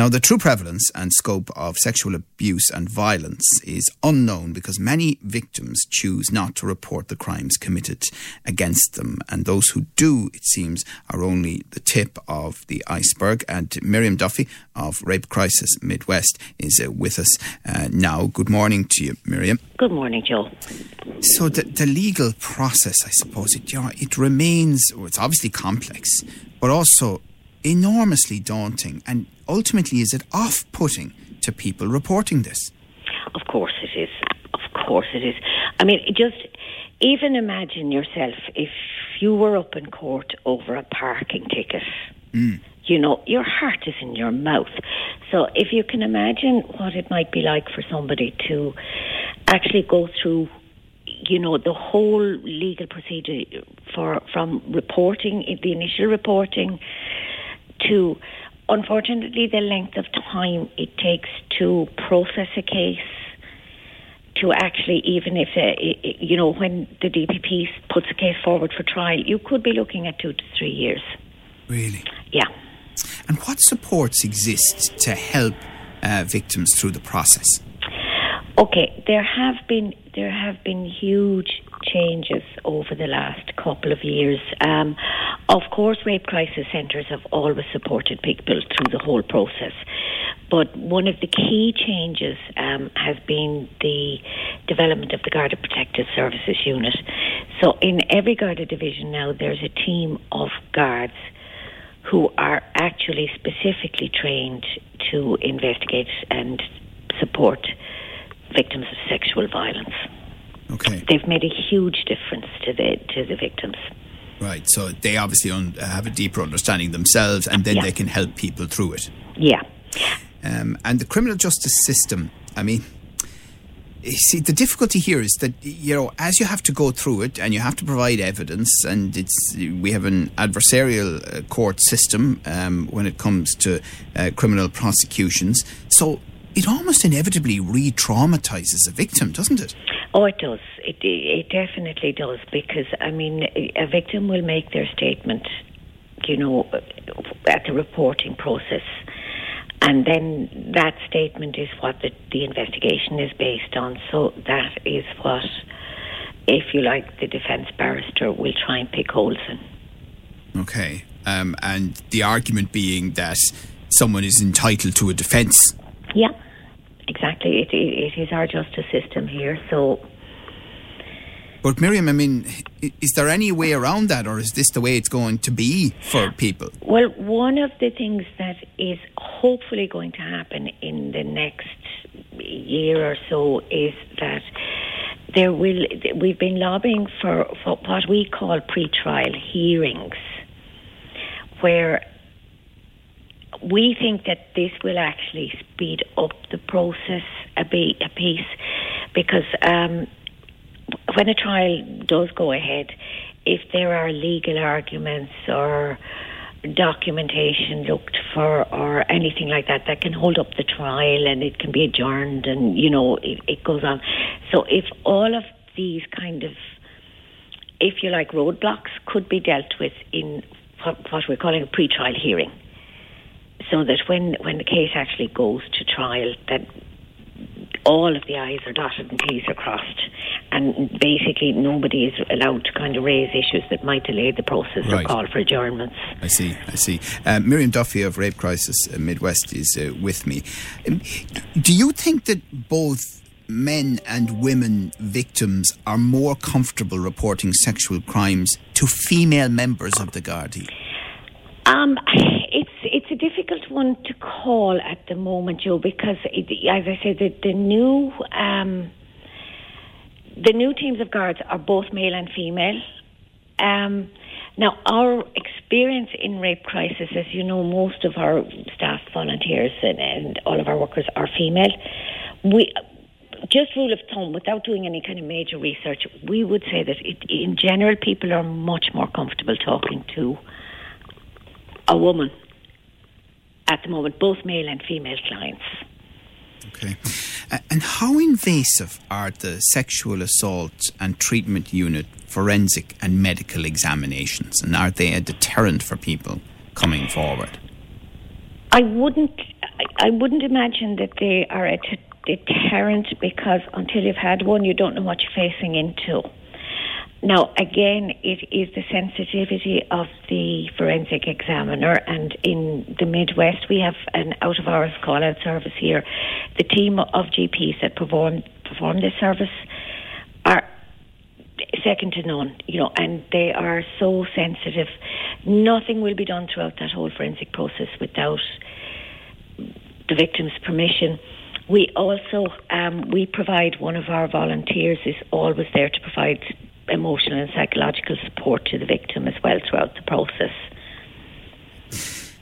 Now, the true prevalence and scope of sexual abuse and violence is unknown because many victims choose not to report the crimes committed against them. And those who do, it seems, are only the tip of the iceberg. And Miriam Duffy of Rape Crisis Midwest is uh, with us uh, now. Good morning to you, Miriam. Good morning, Joe. So, the, the legal process, I suppose, it, you know, it remains, well, it's obviously complex, but also enormously daunting and ultimately is it off putting to people reporting this? Of course it is. Of course it is. I mean, just even imagine yourself if you were up in court over a parking ticket. Mm. You know, your heart is in your mouth. So if you can imagine what it might be like for somebody to actually go through you know the whole legal procedure for from reporting the initial reporting to unfortunately the length of time it takes to process a case to actually even if uh, you know when the DPP puts a case forward for trial you could be looking at 2 to 3 years. Really? Yeah. And what supports exist to help uh, victims through the process? Okay there have been there have been huge changes over the last couple of years. Um, of course, rape crisis centres have always supported people through the whole process. But one of the key changes um, has been the development of the Garda Protective Services unit. So, in every Garda division now, there's a team of guards who are actually specifically trained to investigate and support victims of sexual violence. Okay. They've made a huge difference to the to the victims. Right. So they obviously un- have a deeper understanding themselves, and then yeah. they can help people through it. Yeah. Um, and the criminal justice system. I mean, you see, the difficulty here is that you know, as you have to go through it and you have to provide evidence, and it's we have an adversarial uh, court system um, when it comes to uh, criminal prosecutions. So it almost inevitably re-traumatizes a victim, doesn't it? Oh, it does. It, it definitely does because I mean, a victim will make their statement, you know, at the reporting process, and then that statement is what the, the investigation is based on. So that is what, if you like, the defence barrister will try and pick holes in. Okay, um, and the argument being that someone is entitled to a defence. Yeah exactly. It, it, it is our justice system here. So. But Miriam, I mean, is there any way around that, or is this the way it's going to be for people? Well, one of the things that is hopefully going to happen in the next year or so is that there will. We've been lobbying for, for what we call pre-trial hearings, where we think that this will actually speed up the process a, bit, a piece because um, when a trial does go ahead, if there are legal arguments or documentation looked for or anything like that that can hold up the trial and it can be adjourned and you know it, it goes on. So if all of these kind of if you like roadblocks could be dealt with in what, what we're calling a pre-trial hearing so that when, when the case actually goes to trial, that all of the I's are dotted and T's are crossed. And basically, nobody is allowed to kind of raise issues that might delay the process right. or call for adjournments. I see, I see. Uh, Miriam Duffy of Rape Crisis uh, Midwest is uh, with me. Um, do you think that both men and women victims are more comfortable reporting sexual crimes to female members of the Gardaí? Um, it's a difficult one to call at the moment, Joe, because it, as I said, the, the new um, the new teams of guards are both male and female. Um, now, our experience in rape crisis, as you know, most of our staff, volunteers, and, and all of our workers are female. We just rule of thumb, without doing any kind of major research, we would say that it, in general, people are much more comfortable talking to a woman at the moment, both male and female clients. Okay. And how invasive are the sexual assault and treatment unit forensic and medical examinations? And are they a deterrent for people coming forward? I wouldn't. I wouldn't imagine that they are a t- deterrent because until you've had one, you don't know what you're facing into. Now, again, it is the sensitivity of the forensic examiner, and in the Midwest, we have an out of hours call out service here. The team of GPs that perform perform this service are second to none, you know, and they are so sensitive. Nothing will be done throughout that whole forensic process without the victim's permission. We also um, we provide one of our volunteers is always there to provide emotional and psychological support to the victim as well throughout the process.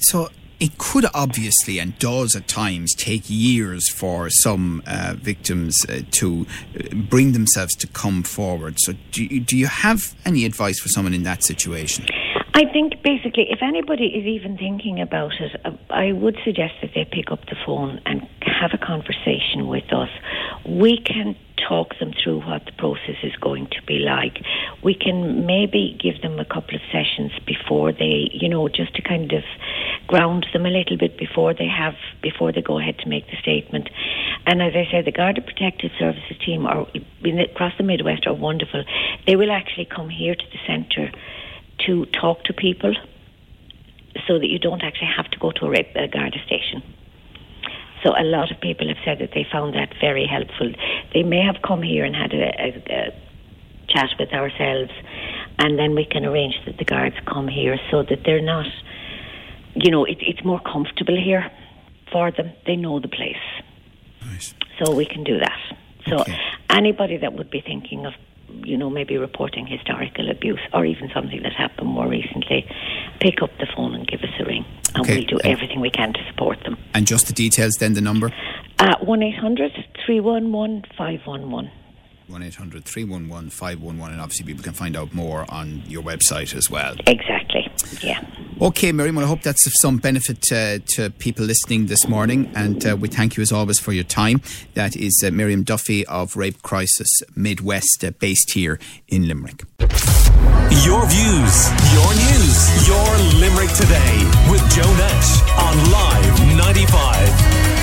So it could obviously and does at times take years for some uh, victims uh, to uh, bring themselves to come forward. So, do you, do you have any advice for someone in that situation? I think basically, if anybody is even thinking about it, uh, I would suggest that they pick up the phone and have a conversation with us. We can talk them through what the process is going to be like. We can maybe give them a couple of sessions before they, you know, just to kind of ground them a little bit before they have before they go ahead to make the statement. And as I said, the Garda Protective Services team are across the Midwest are wonderful. They will actually come here to the centre to talk to people so that you don't actually have to go to a, a Garda station. So a lot of people have said that they found that very helpful. They may have come here and had a, a, a chat with ourselves, and then we can arrange that the guards come here so that they're not, you know, it, it's more comfortable here for them. They know the place. Nice. So we can do that. So Okay. anybody that would be thinking of, you know, maybe reporting historical abuse or even something that happened more recently, pick up the phone and give us a ring, and Okay. we'll do everything we can to support them. And just the details, then the number Uh, 1 800 311 511. 1 800 311 511. And obviously, people can find out more on your website as well. Exactly. Yeah. Okay, Miriam, well, I hope that's of some benefit uh, to people listening this morning. And uh, we thank you as always for your time. That is uh, Miriam Duffy of Rape Crisis Midwest, uh, based here in Limerick. Your views, your news, your Limerick today with Joe Nash on Live 95.